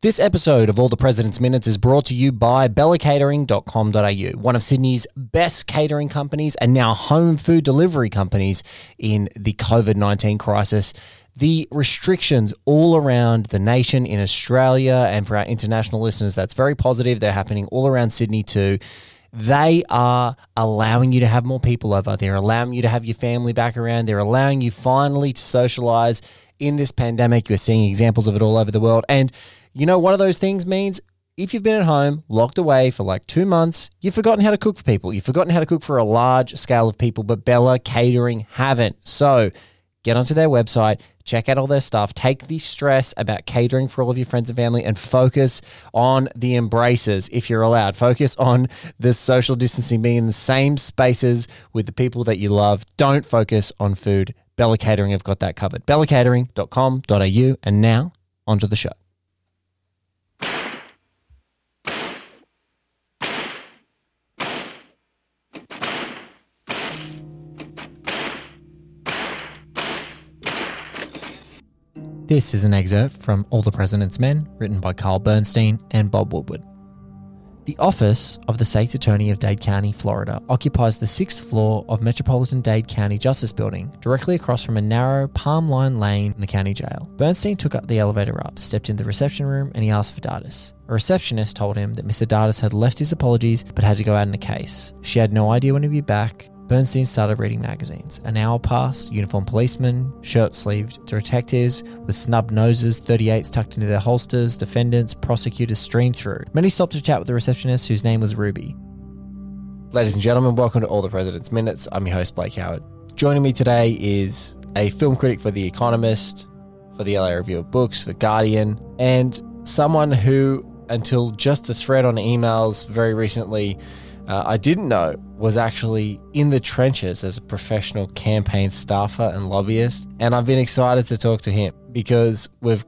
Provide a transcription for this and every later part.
This episode of All the President's Minutes is brought to you by bellacatering.com.au, one of Sydney's best catering companies and now home food delivery companies in the COVID 19 crisis. The restrictions all around the nation in Australia and for our international listeners, that's very positive. They're happening all around Sydney too. They are allowing you to have more people over. They're allowing you to have your family back around. They're allowing you finally to socialize in this pandemic. You're seeing examples of it all over the world. And you know, one of those things means if you've been at home, locked away for like two months, you've forgotten how to cook for people. You've forgotten how to cook for a large scale of people, but Bella Catering haven't. So get onto their website, check out all their stuff, take the stress about catering for all of your friends and family, and focus on the embraces if you're allowed. Focus on the social distancing, being in the same spaces with the people that you love. Don't focus on food. Bella Catering have got that covered. BellaCatering.com.au. And now, onto the show. This is an excerpt from All the President's Men, written by Carl Bernstein and Bob Woodward. The office of the State's Attorney of Dade County, Florida, occupies the sixth floor of Metropolitan Dade County Justice Building, directly across from a narrow palm lined lane in the county jail. Bernstein took up the elevator up, stepped into the reception room, and he asked for Dardis. A receptionist told him that Mr. Dardis had left his apologies but had to go out in a case. She had no idea when he'd be back, Bernstein started reading magazines. An hour passed, uniformed policemen, shirt sleeved detectives with snub noses, 38s tucked into their holsters, defendants, prosecutors streamed through. Many stopped to chat with the receptionist, whose name was Ruby. Ladies and gentlemen, welcome to All the President's Minutes. I'm your host, Blake Howard. Joining me today is a film critic for The Economist, for the LA Review of Books, for Guardian, and someone who, until just a thread on emails very recently, uh, I didn't know was actually in the trenches as a professional campaign staffer and lobbyist. And I've been excited to talk to him because we've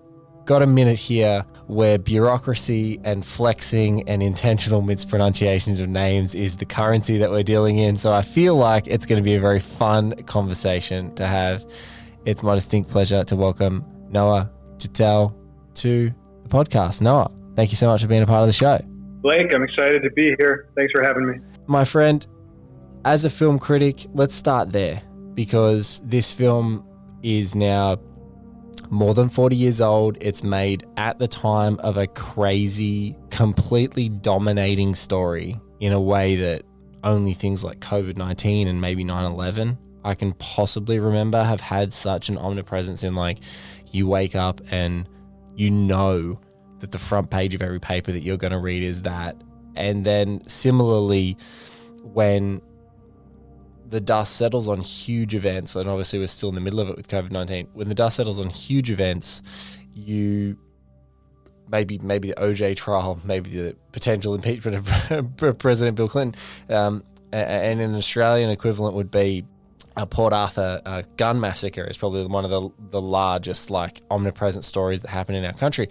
got a minute here where bureaucracy and flexing and intentional mispronunciations of names is the currency that we're dealing in. So I feel like it's going to be a very fun conversation to have. It's my distinct pleasure to welcome Noah Gittell to the podcast. Noah, thank you so much for being a part of the show. Blake, I'm excited to be here. Thanks for having me. My friend, as a film critic, let's start there because this film is now more than 40 years old. It's made at the time of a crazy, completely dominating story in a way that only things like COVID 19 and maybe 9 11 I can possibly remember have had such an omnipresence in like you wake up and you know that the front page of every paper that you're going to read is that. And then similarly, when the dust settles on huge events, and obviously we're still in the middle of it with COVID 19, when the dust settles on huge events, you maybe maybe the OJ trial, maybe the potential impeachment of President Bill Clinton, um, and an Australian equivalent would be a Port Arthur uh, gun massacre is probably one of the the largest like omnipresent stories that happen in our country.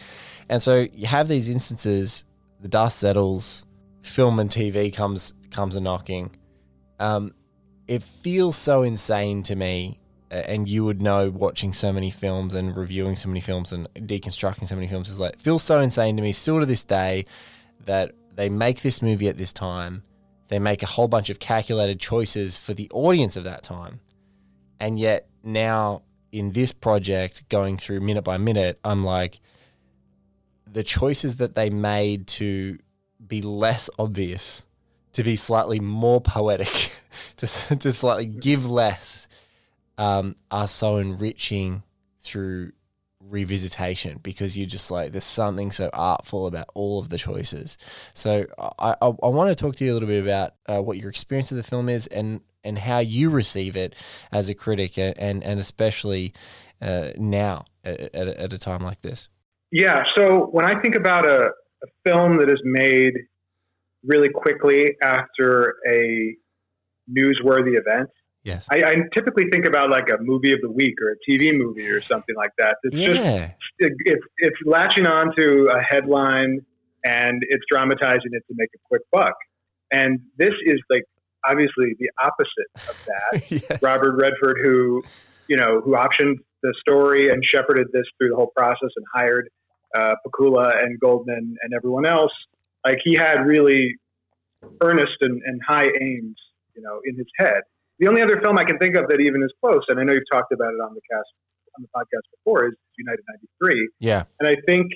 And so you have these instances, the dust settles, film and TV comes comes a knocking. Um, it feels so insane to me, and you would know watching so many films and reviewing so many films and deconstructing so many films is like feels so insane to me still to this day that they make this movie at this time. They make a whole bunch of calculated choices for the audience of that time. And yet now in this project, going through minute by minute, I'm like, the choices that they made to be less obvious, to be slightly more poetic, to, to slightly give less, um, are so enriching through revisitation because you're just like there's something so artful about all of the choices. So I, I, I want to talk to you a little bit about uh, what your experience of the film is and and how you receive it as a critic and and especially uh, now at, at, at a time like this. Yeah. So when I think about a, a film that is made really quickly after a newsworthy events. yes, I, I, typically think about like a movie of the week or a TV movie or something like that. It's yeah. just it, it's it's latching on to a headline and it's dramatizing it to make a quick buck. And this is like obviously the opposite of that. yes. Robert Redford, who you know, who optioned the story and shepherded this through the whole process and hired uh, Pakula and Goldman and everyone else, like he had really earnest and, and high aims, you know, in his head. The only other film I can think of that even is close, and I know you've talked about it on the cast on the podcast before, is United '93. Yeah, and I think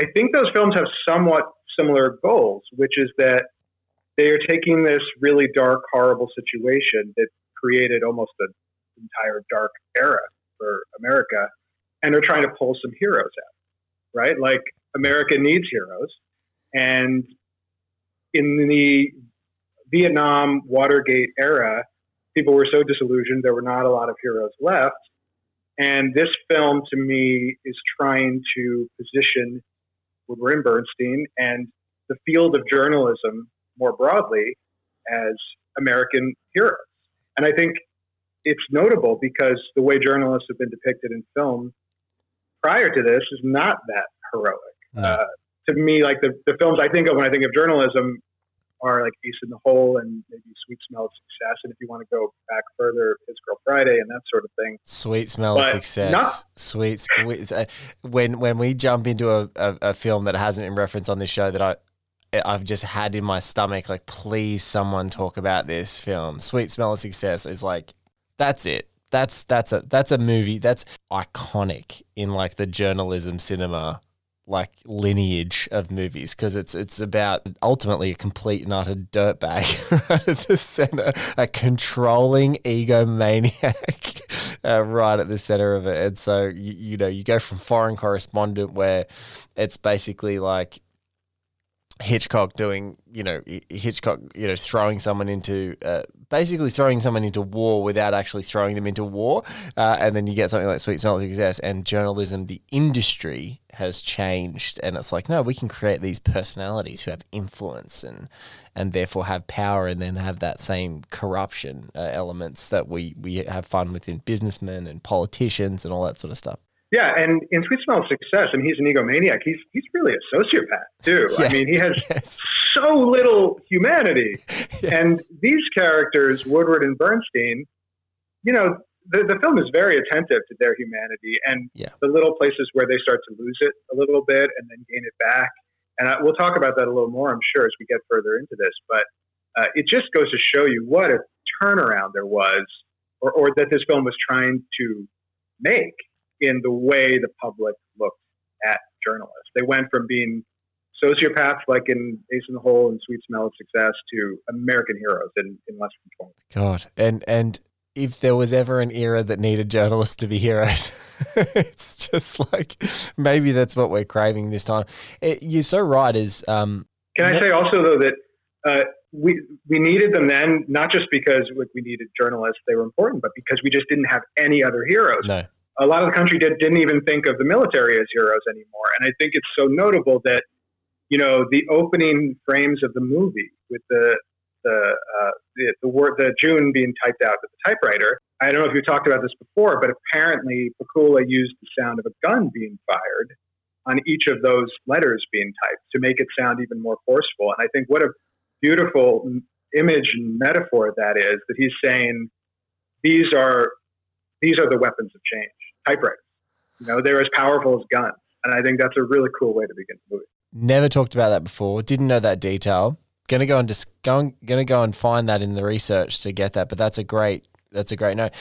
I think those films have somewhat similar goals, which is that they are taking this really dark, horrible situation that created almost an entire dark era for America, and they're trying to pull some heroes out, right? Like America needs heroes, and in the Vietnam Watergate era, people were so disillusioned there were not a lot of heroes left. And this film, to me, is trying to position Woodward and Bernstein and the field of journalism more broadly as American heroes. And I think it's notable because the way journalists have been depicted in film prior to this is not that heroic. No. Uh, to me, like the, the films I think of when I think of journalism are like Ace in the Hole and maybe Sweet Smell of Success. And if you want to go back further, His Girl Friday and that sort of thing. Sweet Smell but of Success. Not- sweet, sweet. Uh, when when we jump into a, a, a film that hasn't been referenced on this show that I I've just had in my stomach, like, please, someone talk about this film. Sweet Smell of Success is like, that's it. That's that's a that's a movie that's iconic in like the journalism cinema like lineage of movies because it's it's about ultimately a complete and utter dirtbag right at the center, a controlling egomaniac uh, right at the center of it. And so you, you know you go from foreign correspondent where it's basically like Hitchcock doing, you know, Hitchcock, you know, throwing someone into, uh, basically throwing someone into war without actually throwing them into war. Uh, and then you get something like Sweet Smell of Success and journalism, the industry has changed. And it's like, no, we can create these personalities who have influence and, and therefore have power and then have that same corruption uh, elements that we, we have fun within businessmen and politicians and all that sort of stuff. Yeah, and in Sweet Smell of Success, I mean, he's an egomaniac. He's he's really a sociopath too. Yeah, I mean, he has yes. so little humanity. Yes. And these characters, Woodward and Bernstein, you know, the, the film is very attentive to their humanity and yeah. the little places where they start to lose it a little bit and then gain it back. And I, we'll talk about that a little more, I'm sure, as we get further into this. But uh, it just goes to show you what a turnaround there was, or, or that this film was trying to make in the way the public looked at journalists. They went from being sociopaths like in Ace in the Hole and Sweet Smell of Success to American heroes in, in less than 20. God. And, and if there was ever an era that needed journalists to be heroes, it's just like maybe that's what we're craving this time. It, you're so right. Is um, can I say also though that uh, we we needed them then not just because we needed journalists; they were important, but because we just didn't have any other heroes. No a lot of the country did, didn't even think of the military as heroes anymore. And I think it's so notable that, you know, the opening frames of the movie with the the uh, the, the word the June being typed out with the typewriter. I don't know if you talked about this before, but apparently Pakula used the sound of a gun being fired on each of those letters being typed to make it sound even more forceful. And I think what a beautiful image and metaphor that is that he's saying these are these are the weapons of change typewriters. You know, they're as powerful as guns. And I think that's a really cool way to begin the movie. Never talked about that before. Didn't know that detail. Gonna go and just going gonna go and find that in the research to get that. But that's a great that's a great note,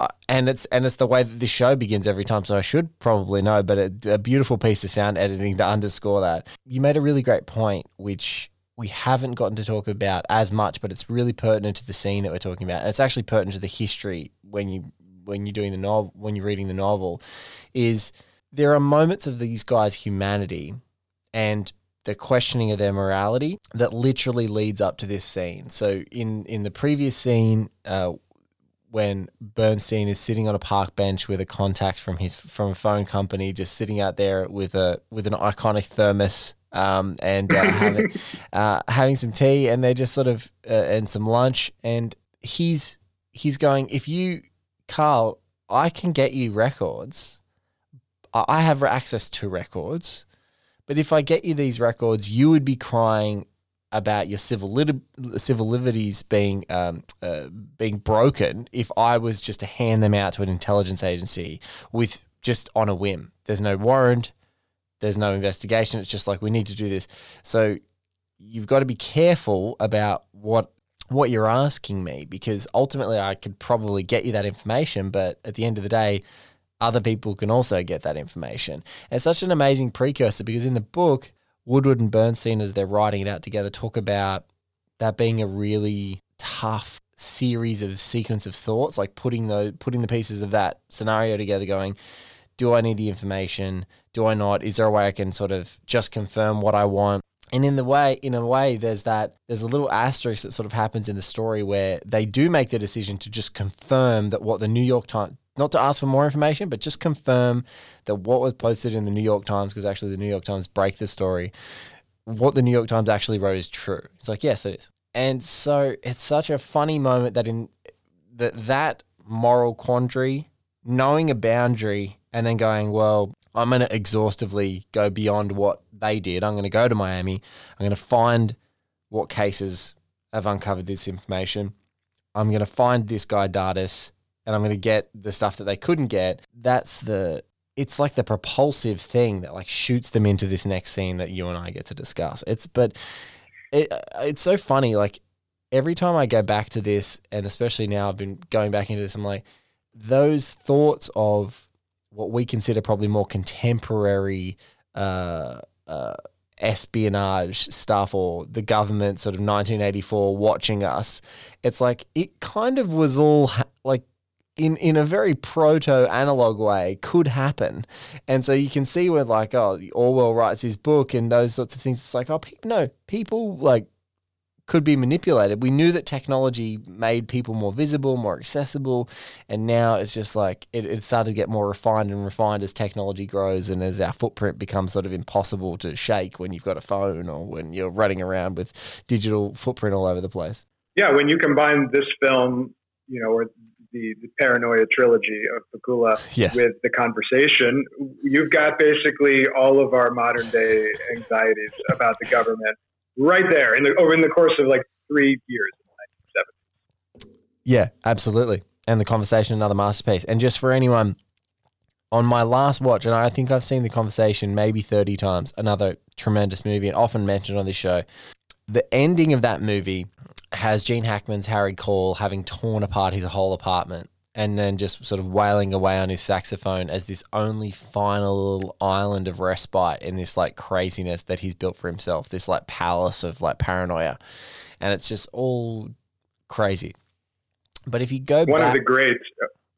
uh, and it's and it's the way that this show begins every time. So I should probably know, but a, a beautiful piece of sound editing to underscore that. You made a really great point, which we haven't gotten to talk about as much, but it's really pertinent to the scene that we're talking about. And it's actually pertinent to the history when you when you're doing the novel, when you're reading the novel, is there are moments of these guys' humanity and the questioning of their morality that literally leads up to this scene. So in in the previous scene, uh, when Bernstein is sitting on a park bench with a contact from his from a phone company, just sitting out there with a with an iconic thermos um, and uh, having uh, having some tea, and they're just sort of uh, and some lunch, and he's he's going, if you Carl, I can get you records. I have access to records. But if I get you these records, you would be crying about your civil civil liberties being um, uh, being broken if I was just to hand them out to an intelligence agency with just on a whim. There's no warrant. there's no investigation. It's just like we need to do this. So you've got to be careful about what what you're asking me because ultimately I could probably get you that information, but at the end of the day, other people can also get that information. And it's such an amazing precursor because in the book, Woodward and Bernstein, as they're writing it out together, talk about that being a really tough series of sequence of thoughts, like putting the putting the pieces of that scenario together, going, do I need the information? Do I not? Is there a way I can sort of just confirm what I want? And in the way, in a way, there's that there's a little asterisk that sort of happens in the story where they do make the decision to just confirm that what the New York Times, not to ask for more information, but just confirm that what was posted in the New York Times, because actually the New York Times break the story, what the New York Times actually wrote is true. It's like yes, it is. And so it's such a funny moment that in that that moral quandary, knowing a boundary and then going, well, I'm going to exhaustively go beyond what they did. I'm going to go to Miami. I'm going to find what cases have uncovered this information. I'm going to find this guy Dardis and I'm going to get the stuff that they couldn't get. That's the it's like the propulsive thing that like shoots them into this next scene that you and I get to discuss. It's but it, it's so funny like every time I go back to this and especially now I've been going back into this I'm like those thoughts of what we consider probably more contemporary uh, uh, espionage stuff or the government sort of 1984 watching us. It's like it kind of was all ha- like in in a very proto analog way could happen, and so you can see where like oh Orwell writes his book and those sorts of things. It's like oh pe- no people like could be manipulated. We knew that technology made people more visible, more accessible, and now it's just like it, it started to get more refined and refined as technology grows and as our footprint becomes sort of impossible to shake when you've got a phone or when you're running around with digital footprint all over the place. Yeah, when you combine this film, you know, or the, the paranoia trilogy of Pakula yes. with the conversation, you've got basically all of our modern day anxieties about the government right there in the over in the course of like three years in the 1970s. Yeah, absolutely. And the conversation, another masterpiece. And just for anyone on my last watch, and I think I've seen the conversation maybe 30 times, another tremendous movie and often mentioned on this show. The ending of that movie has Gene Hackman's Harry Caul having torn apart his whole apartment and then just sort of wailing away on his saxophone as this only final little island of respite in this like craziness that he's built for himself, this like palace of like paranoia. And it's just all crazy. But if you go one back, of the greats.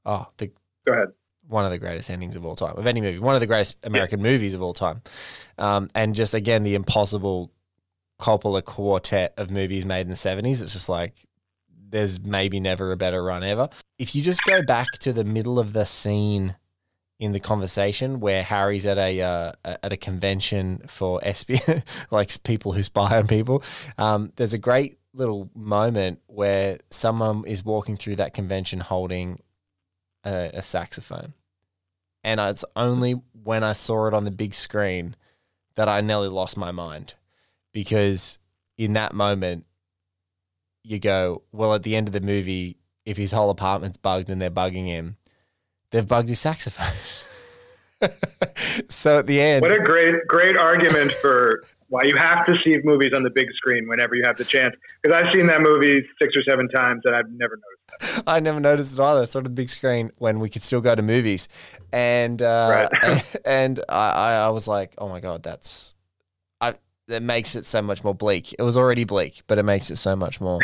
oh, the Go ahead. one of the greatest endings of all time of any movie, one of the greatest American movies of all time, um, and just again the impossible Coppola quartet of movies made in the seventies. It's just like there's maybe never a better run ever. If you just go back to the middle of the scene in the conversation where Harry's at a uh, at a convention for SB, like people who spy on people, um, there's a great little moment where someone is walking through that convention holding a, a saxophone, and it's only when I saw it on the big screen that I nearly lost my mind because in that moment you go, well, at the end of the movie, if his whole apartment's bugged and they're bugging him, they've bugged his saxophone. so at the end, What a great, great argument for why you have to see movies on the big screen whenever you have the chance. Because I've seen that movie six or seven times and I've never noticed that. I never noticed it either. Sort of big screen when we could still go to movies, and uh, Right. and I, I I was like, oh my god, that's that makes it so much more bleak. It was already bleak, but it makes it so much more.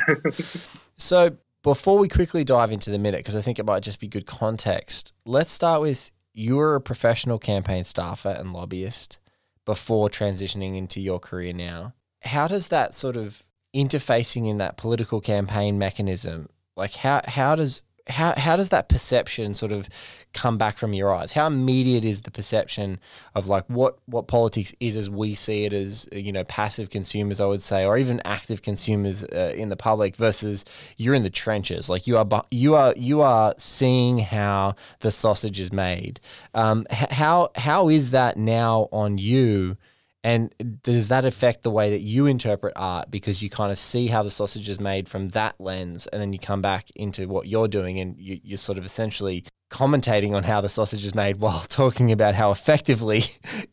so before we quickly dive into the minute, because I think it might just be good context, let's start with you were a professional campaign staffer and lobbyist before transitioning into your career now. How does that sort of interfacing in that political campaign mechanism, like how how does how how does that perception sort of come back from your eyes? How immediate is the perception of like what what politics is as we see it as you know passive consumers, I would say, or even active consumers uh, in the public versus you're in the trenches, like you are you are you are seeing how the sausage is made. Um, how how is that now on you? And does that affect the way that you interpret art because you kind of see how the sausage is made from that lens, and then you come back into what you're doing, and you, you're sort of essentially commentating on how the sausage is made while talking about how effectively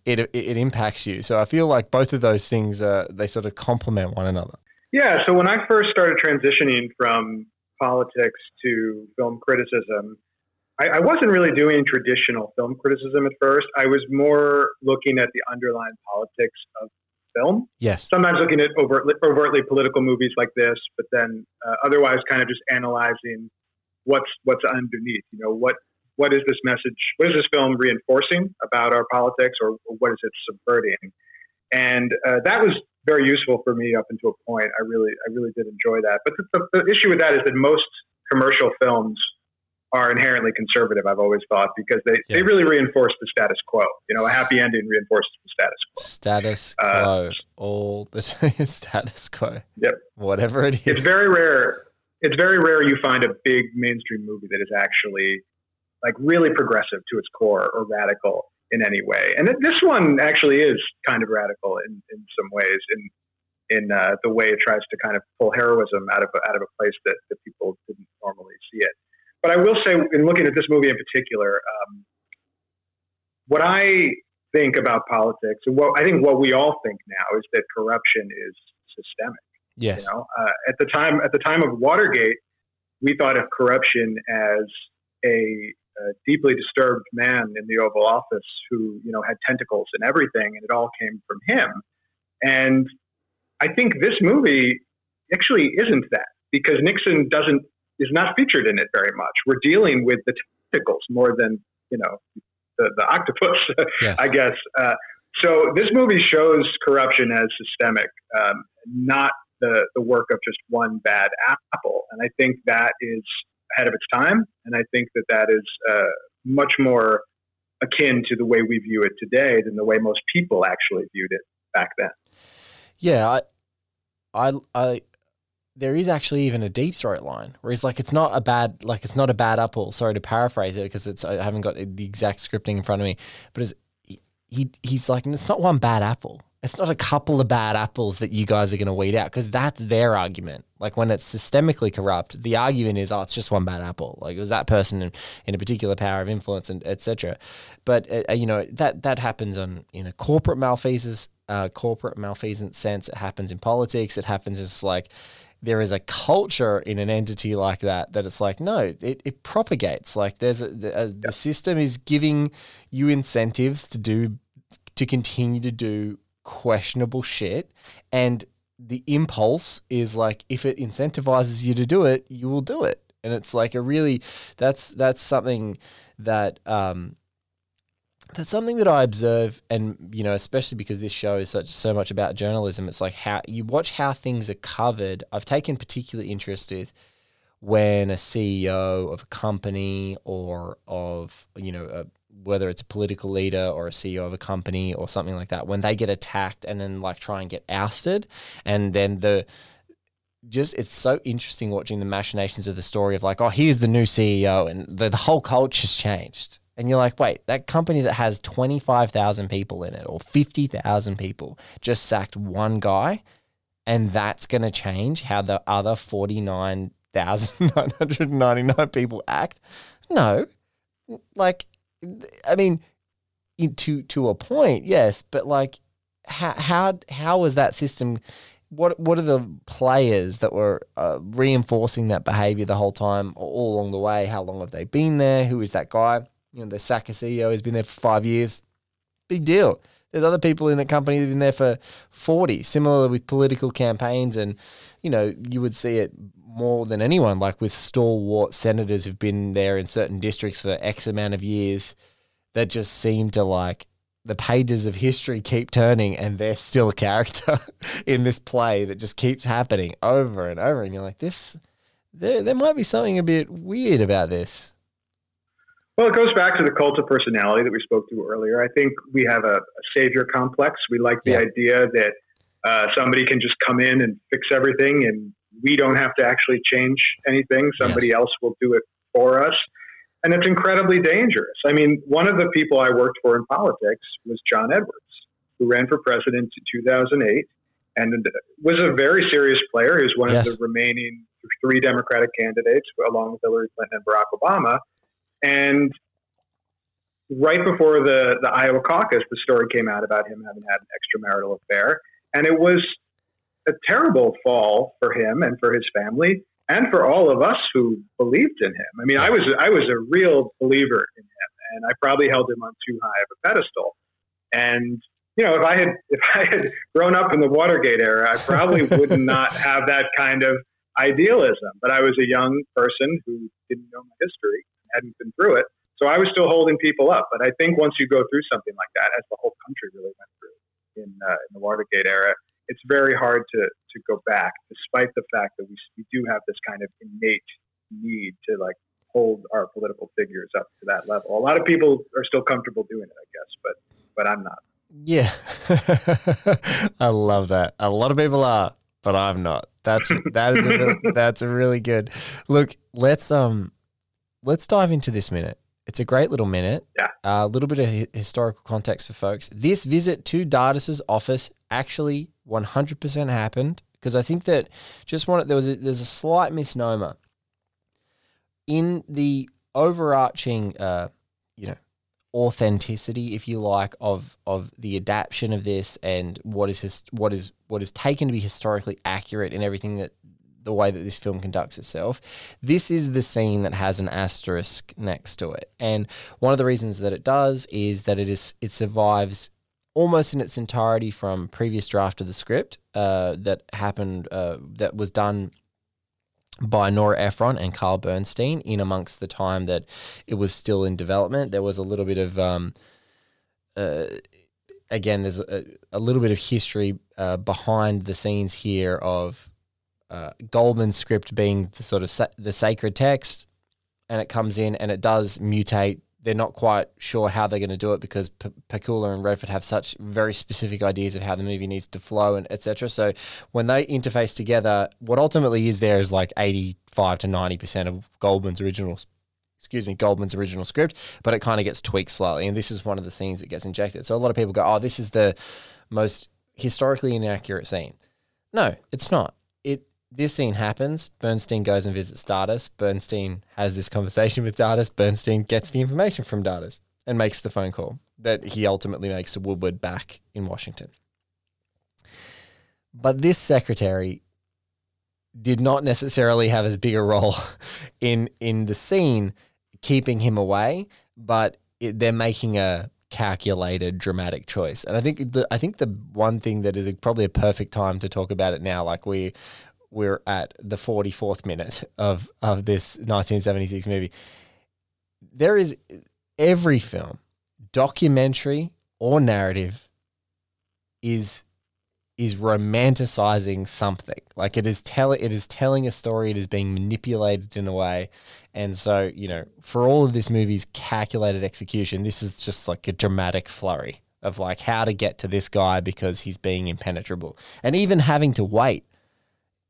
it, it, it impacts you. So I feel like both of those things uh, they sort of complement one another. Yeah. So when I first started transitioning from politics to film criticism, I, I, wasn't really doing traditional film criticism at first. I was more looking at the underlying politics of film. Yes. Sometimes looking at overtly, overtly political movies like this, but then uh, otherwise kind of just analyzing what's what's underneath. You know, what what is this message? What is this film reinforcing about our politics, or, or what is it subverting? And uh, that was very useful for me up until a point. I really I really did enjoy that. But the, the, the issue with that is that most commercial films are inherently conservative. I've always thought because they, yeah. they really reinforce the status quo. You know, a happy ending reinforces the status quo. Status uh, quo, all the status quo. Yep. Whatever it is. It's very rare it's very rare you find a big mainstream movie that is actually like really progressive to its core or radical in any way. And this one actually is kind of radical in, in some ways in in uh, the way it tries to kind of pull heroism out of a, out of a place that, that people didn't normally see it. But I will say, in looking at this movie in particular, um, what I think about politics, and what I think what we all think now is that corruption is systemic. Yes. You know, uh, at the time at the time of Watergate, we thought of corruption as a, a, deeply disturbed man in the Oval Office who you know had tentacles and everything, and it all came from him. And I think this movie actually isn't that because Nixon doesn't is not featured in it very much. We're dealing with the tentacles more than you know the, the octopus, yes. I guess. Uh, so this movie shows corruption as systemic, um, not the, the work of just one bad apple. And I think that is ahead of its time. And I think that that is uh, much more akin to the way we view it today than the way most people actually viewed it back then. Yeah, I, I, I, there is actually even a deep throat line where he's like, it's not a bad, like it's not a bad apple. Sorry to paraphrase it because it's I haven't got the exact scripting in front of me, but it's, he, he's like, it's not one bad apple. It's not a couple of bad apples that you guys are going to weed out because that's their argument. Like when it's systemically corrupt, the argument is, oh, it's just one bad apple. Like it was that person in, in a particular power of influence and etc. But uh, uh, you know that that happens on in a corporate malfeasance, uh, corporate malfeasance sense. It happens in politics. It happens as like there is a culture in an entity like that that it's like no it, it propagates. Like there's a, a, the system is giving you incentives to do to continue to do questionable shit. And the impulse is like if it incentivizes you to do it you will do it. And it's like a really that's that's something that um that's something that I observe, and you know, especially because this show is such so much about journalism. It's like how you watch how things are covered. I've taken particular interest with when a CEO of a company or of you know a, whether it's a political leader or a CEO of a company or something like that, when they get attacked and then like try and get ousted, and then the just it's so interesting watching the machinations of the story of like, oh, here's the new CEO, and the, the whole culture's changed. And you're like, wait, that company that has 25,000 people in it or 50,000 people just sacked one guy, and that's going to change how the other 49,999 people act? No. Like, I mean, to to a point, yes, but like, how how how was that system? What what are the players that were uh, reinforcing that behavior the whole time, all along the way? How long have they been there? Who is that guy? You know, the Saka CEO has been there for five years. Big deal. There's other people in the company that have been there for 40. Similarly with political campaigns, and you know, you would see it more than anyone, like with stalwart senators who've been there in certain districts for X amount of years that just seem to like the pages of history keep turning and they're still a character in this play that just keeps happening over and over. And you're like, this, there, there might be something a bit weird about this. Well, it goes back to the cult of personality that we spoke to earlier. I think we have a, a savior complex. We like the yeah. idea that uh, somebody can just come in and fix everything and we don't have to actually change anything. Somebody yes. else will do it for us. And it's incredibly dangerous. I mean, one of the people I worked for in politics was John Edwards. who ran for president in 2008 and was a very serious player. He was one yes. of the remaining three Democratic candidates, along with Hillary Clinton and Barack Obama. And right before the, the Iowa caucus, the story came out about him having had an extramarital affair. And it was a terrible fall for him and for his family and for all of us who believed in him. I mean, I was I was a real believer in him, and I probably held him on too high of a pedestal. And you know, if I had if I had grown up in the Watergate era, I probably would not have that kind of idealism. But I was a young person who didn't know my history, hadn't been through it, so I was still holding people up. But I think once you go through something like that, as the whole country really went through in, uh, in the Watergate era, it's very hard to to go back, despite the fact that we we do have this kind of innate need to like hold our political figures up to that level. A lot of people are still comfortable doing it, I guess, but but I'm not. Yeah, I love that. A lot of people are, but I'm not. That's that is a really, that's a really good look. Let's um let's dive into this minute. It's a great little minute. Yeah. A uh, little bit of historical context for folks. This visit to Dardis's office actually 100% happened because I think that just one there was a, there's a slight misnomer in the overarching uh, you know authenticity, if you like, of of the adaptation of this and what is his, what is what is taken to be historically accurate and everything that the way that this film conducts itself. This is the scene that has an asterisk next to it, and one of the reasons that it does is that it is it survives almost in its entirety from previous draft of the script uh, that happened uh, that was done by Nora Ephron and Carl Bernstein in amongst the time that it was still in development. There was a little bit of, um, uh, again, there's a, a, little bit of history uh, behind the scenes here of uh, Goldman's script being the sort of sa- the sacred text, and it comes in and it does mutate they're not quite sure how they're going to do it because P- Pakula and Redford have such very specific ideas of how the movie needs to flow and etc. So when they interface together, what ultimately is there is like eighty-five to ninety percent of Goldman's original, excuse me, Goldman's original script, but it kind of gets tweaked slightly, and this is one of the scenes that gets injected. So a lot of people go, "Oh, this is the most historically inaccurate scene." No, it's not this scene happens. Bernstein goes and visits Dardis. Bernstein has this conversation with Dardis. Bernstein gets the information from Dardis and makes the phone call that he ultimately makes to Woodward back in Washington. But this secretary did not necessarily have as big a role in in the scene, keeping him away. But it, they're making a calculated, dramatic choice. And I think the I think the one thing that is a, probably a perfect time to talk about it now, like we we're at the 44th minute of of this 1976 movie. There is every film, documentary or narrative, is is romanticizing something. Like it is telling it is telling a story. It is being manipulated in a way, and so you know, for all of this movie's calculated execution, this is just like a dramatic flurry of like how to get to this guy because he's being impenetrable, and even having to wait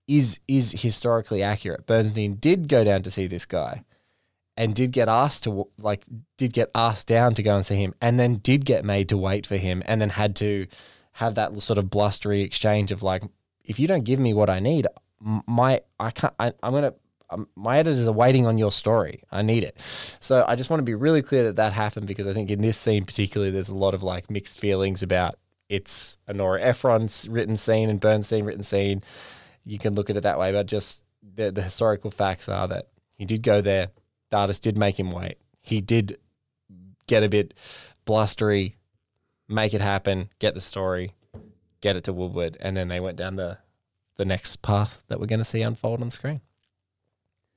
is is historically accurate. Bernstein did go down to see this guy and did get asked to like did get asked down to go and see him and then did get made to wait for him and then had to have that sort of blustery exchange of like if you don't give me what I need my I can't I, am to um, my editors are waiting on your story. I need it. So I just want to be really clear that that happened because I think in this scene particularly there's a lot of like mixed feelings about it's a Nora written scene and Bernstein written scene you can look at it that way. But just the, the historical facts are that he did go there. Dardis did make him wait. He did get a bit blustery, make it happen, get the story, get it to Woodward, and then they went down the the next path that we're going to see unfold on screen.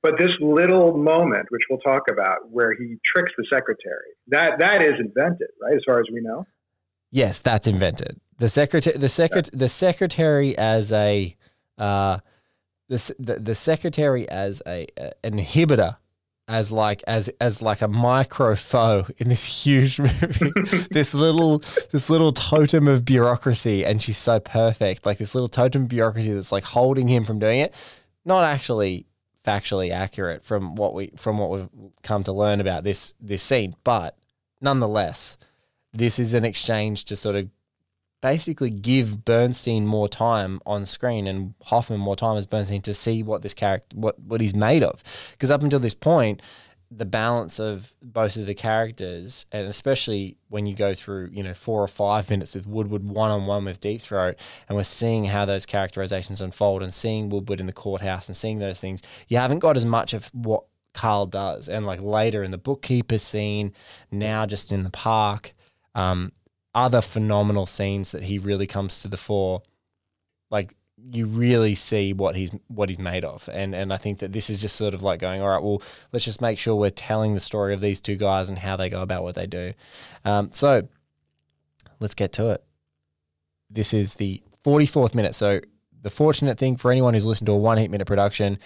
But this little moment, which we'll talk about, where he tricks the secretary, that that is invented, right? As far as we know. Yes, that's invented. The secretary, the secret, the secretary as a uh, the, the the secretary as a, a, an inhibitor as like as as like a micro foe in this huge movie. This little this little totem of bureaucracy and she's so perfect. Like this little totem of bureaucracy that's like holding him from doing it. Not actually factually accurate from what we from what we've come to learn about this this scene but nonetheless this is an exchange to sort of basically give Bernstein more time on screen and Hoffman more time as Bernstein to see what this character what what he's made of. Because up until this point, the balance of both of the characters, and especially when you go through, you know, four or five minutes with Woodward one on one with Deep Throat, and we're seeing how those characterizations unfold and seeing Woodward in the courthouse and seeing those things, you haven't got as much of what Carl does. And like later in the bookkeeper scene, now just in the park, um, other phenomenal scenes that he really comes to the fore. Like you really see what he's what he's made of, and and I think that this is just sort of like going, all right, well, let's just make sure we're telling the story of these two guys and how they go about what they do. Um, so let's get to it. This is the 44th minute. So the fortunate thing for anyone who's listened to a one heat minute production,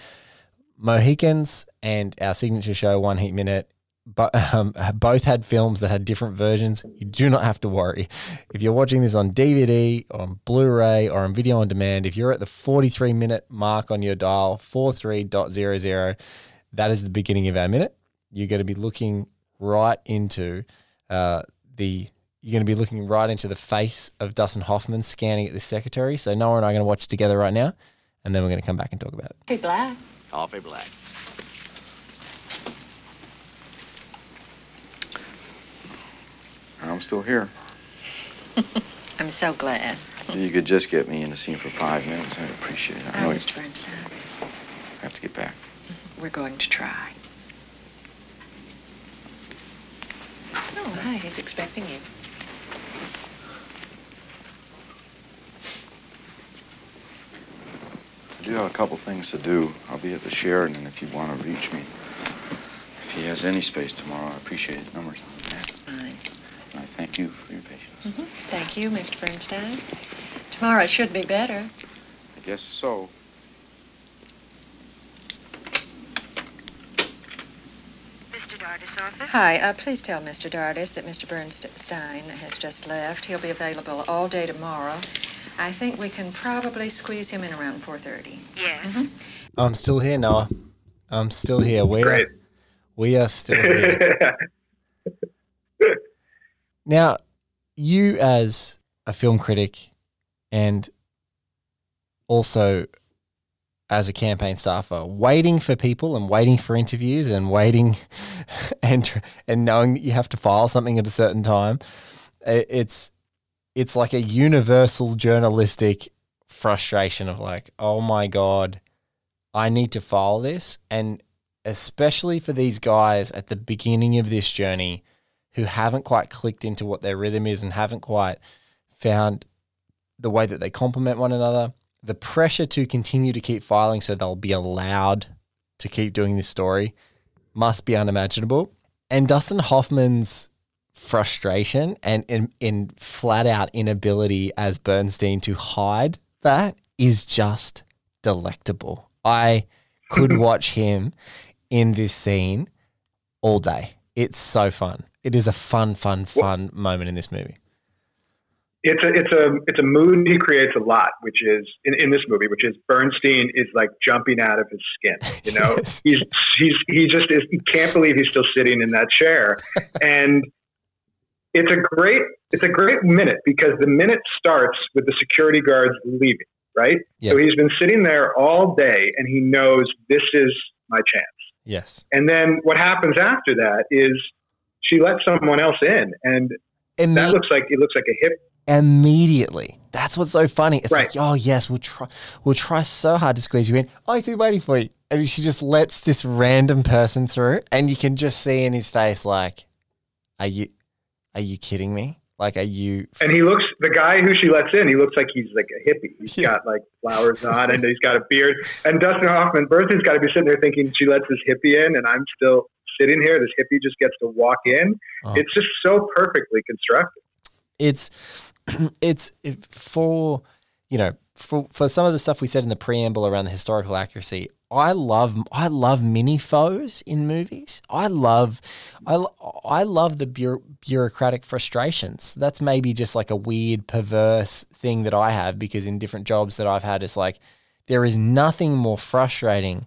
Mohicans and our signature show, One Heat Minute, but um, both had films that had different versions. You do not have to worry. If you're watching this on DVD, on Blu-ray, or on video on demand, if you're at the 43 minute mark on your dial, 43.00, that is the beginning of our minute. You're going to be looking right into uh, the. You're going to be looking right into the face of Dustin Hoffman scanning at the secretary. So Noah and I are going to watch it together right now, and then we're going to come back and talk about it. Hey, Black. Coffee black. I'm still here. I'm so glad. If you could just get me in the scene for five minutes, I'd appreciate it. I Oh, Mr. Bernstein, I have to get back. Mm-hmm. we're going to try. Oh, hi, he's expecting you. I do have a couple things to do. I'll be at the Sheraton if you want to reach me. If he has any space tomorrow, I appreciate his numbers on the mat. Fine. And I thank you for your patience. Mhm. Thank you, Mr. Bernstein. Tomorrow should be better. I guess so. Mr. Dardis' office? Hi, uh, please tell Mr. Dardis that Mr. Bernstein has just left. He'll be available all day tomorrow. I think we can probably squeeze him in around 4.30. Yes. I'm still here, Noah. I'm still here. We're, Great. we are still here. Now, you as a film critic and also as a campaign staffer, waiting for people and waiting for interviews and waiting and and knowing that you have to file something at a certain time, it's it's like a universal journalistic frustration of like, oh my god, I need to file this, and especially for these guys at the beginning of this journey who haven't quite clicked into what their rhythm is and haven't quite found the way that they complement one another. The pressure to continue to keep filing so they'll be allowed to keep doing this story must be unimaginable. And Dustin Hoffman's frustration and in, in flat out inability as Bernstein to hide that is just delectable. I could watch him in this scene all day. It's so fun. It is a fun, fun, fun moment in this movie. it's a it's a it's a mood he creates a lot, which is in, in this movie, which is Bernstein is like jumping out of his skin. You know, Yes. he's he's he just is he can't believe he's still sitting in that chair, and it's a great it's a great minute because the minute starts with the security guards leaving. Right, Yes. so he's been sitting there all day, and he knows this is my chance. Yes. And then what happens after that is she lets someone else in, and that looks like it looks like a hip immediately. That's what's so funny. It's Right. like, oh yes, we'll try we'll try so hard to squeeze you in. Oh, he's waiting for you. And she just lets this random person through and you can just see in his face like, Are you are you kidding me? Like are you And he looks the guy who she lets in. He looks like he's like a hippie. He's Yeah. got like flowers on, and he's got a beard. And Dustin Hoffman, Bertha's got to be sitting there thinking she lets this hippie in, and I'm still sitting here. This hippie just gets to walk in. Oh. It's just so perfectly constructed. it's it's it- for you know for for some of the stuff we said in the preamble around the historical accuracy i love i love mini foes in movies i love i, I love the bureau- bureaucratic frustrations that's maybe just like a weird perverse thing that i have because in different jobs that i've had it's like there is nothing more frustrating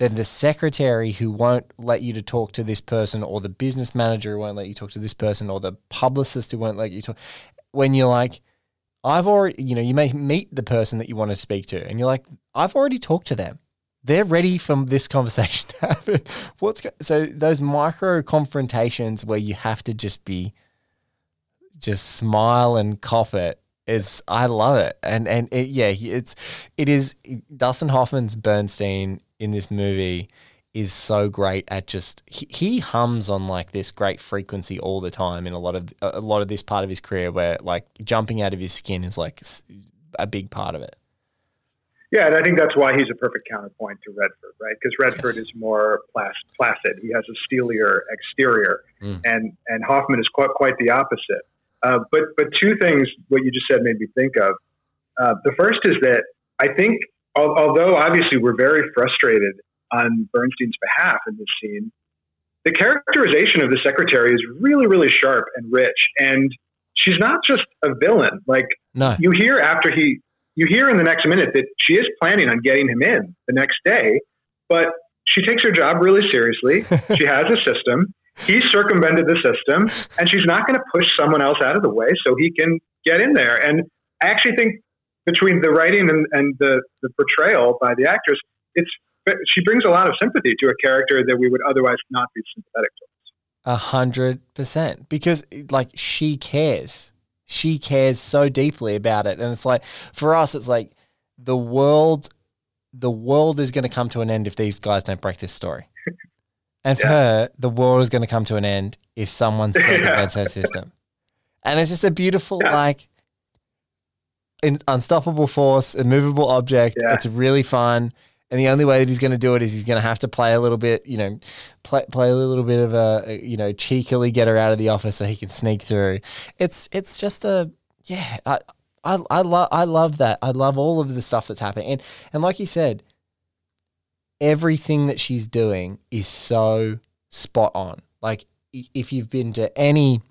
than the secretary who won't let you to talk to this person or the business manager who won't let you talk to this person or the publicist who won't let you talk when you're like I've already, you know, you may meet the person that you want to speak to, and you're like, I've already talked to them. They're ready for this conversation to happen. What's go-? so those micro confrontations where you have to just be, just smile and cough it. It's I love it, and and it, yeah, it's it is Dustin Hoffman's Bernstein in this movie is so great at just he, he hums on like this great frequency all the time in a lot of a lot of this part of his career where like jumping out of his skin is like a big part of it. Yeah, and I think that's why he's a perfect counterpoint to Redford, right? Because Redford yes. is more placid. He has a steelier exterior, mm. and and Hoffman is quite quite the opposite. Uh, but but two things what you just said made me think of. Uh, the first is that I think although obviously we're very frustrated on Bernstein's behalf in this scene, the characterization of the secretary is really, really sharp and rich. And she's not just a villain. Like no. you hear after he, you hear in the next minute that she is planning on getting him in the next day, but she takes her job really seriously. she has a system. He circumvented the system, and she's not going to push someone else out of the way so he can get in there. And I actually think between the writing and, and the, the portrayal by the actress, it's she brings a lot of sympathy to a character that we would otherwise not be sympathetic to. A hundred percent, because like she cares, she cares so deeply about it, and it's like for us, it's like the world, the world is going to come to an end if these guys don't break this story. And for yeah. her, the world is going to come to an end if someone circumvents yeah. her system. And it's just a beautiful, yeah. like, unstoppable force, immovable object. It's really fun. And the only way that he's going to do it is he's going to have to play a little bit, you know, play, play a little bit of a, you know, cheekily get her out of the office so he can sneak through. It's it's just a yeah. I I, I love I love that. I love all of the stuff that's happening. And and like you said, everything that she's doing is so spot on. Like if you've been to any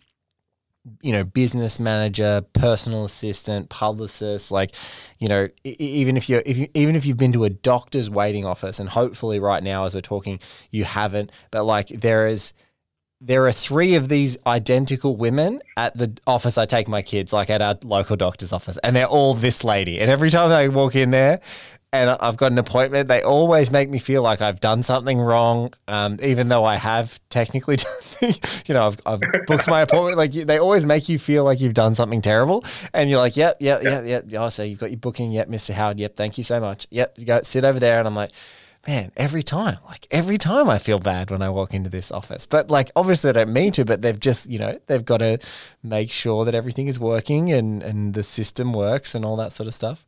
you know, business manager, personal assistant, publicist, like, you know, even if you're, if you, even if you've been to a doctor's waiting office, and hopefully right now as we're talking, you haven't, but like there is, there are three of these identical women at the office I take my kids, like at our local doctor's office, and they're all this lady. And every time I walk in there, and I've got an appointment, they always make me feel like I've done something wrong, um, even though I have technically done, you know, I've, I've booked my appointment. Like they always make you feel like you've done something terrible, and you're like, yep, yep, yep, yep. Oh, so you've got your booking, yep, Mr. Howard, yep, thank you so much. Yep, you go sit over there, and I'm like, man, every time, like every time I feel bad when I walk into this office. But like obviously they don't mean to, but they've just, you know, they've got to make sure that everything is working and and the system works and all that sort of stuff.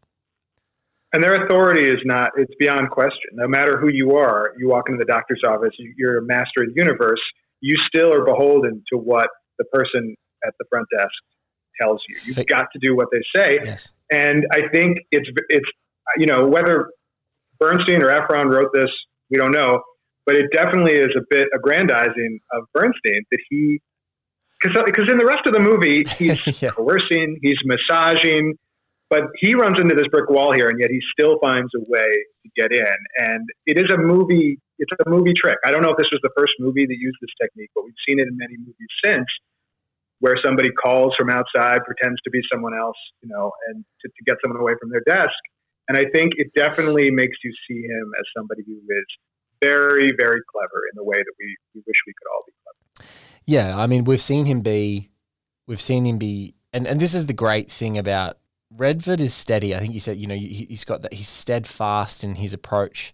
And their authority is not, it's beyond question. No matter who you are, you walk into the doctor's office, you're a master of the universe, you still are beholden to what the person at the front desk tells you. You've got to do what they say. Yes. And I think it's, it's, you know, whether Bernstein or Ephron wrote this, we don't know, but it definitely is a bit aggrandizing of Bernstein that he, because in the rest of the movie, he's yeah. coercing, he's massaging, but he runs into this brick wall here, and yet he still finds a way to get in. And it is a movie. It's a movie trick. I don't know if this was the first movie that used this technique, but we've seen it in many movies since, where somebody calls from outside, pretends to be someone else, you know, and to, to get someone away from their desk. And I think it definitely makes you see him as somebody who is very, very clever in the way that we, we wish we could all be clever. Yeah, I mean, we've seen him be, we've seen him be, and, and this is the great thing about Redford is steady. I think you said, you know, he's got that. He's steadfast in his approach,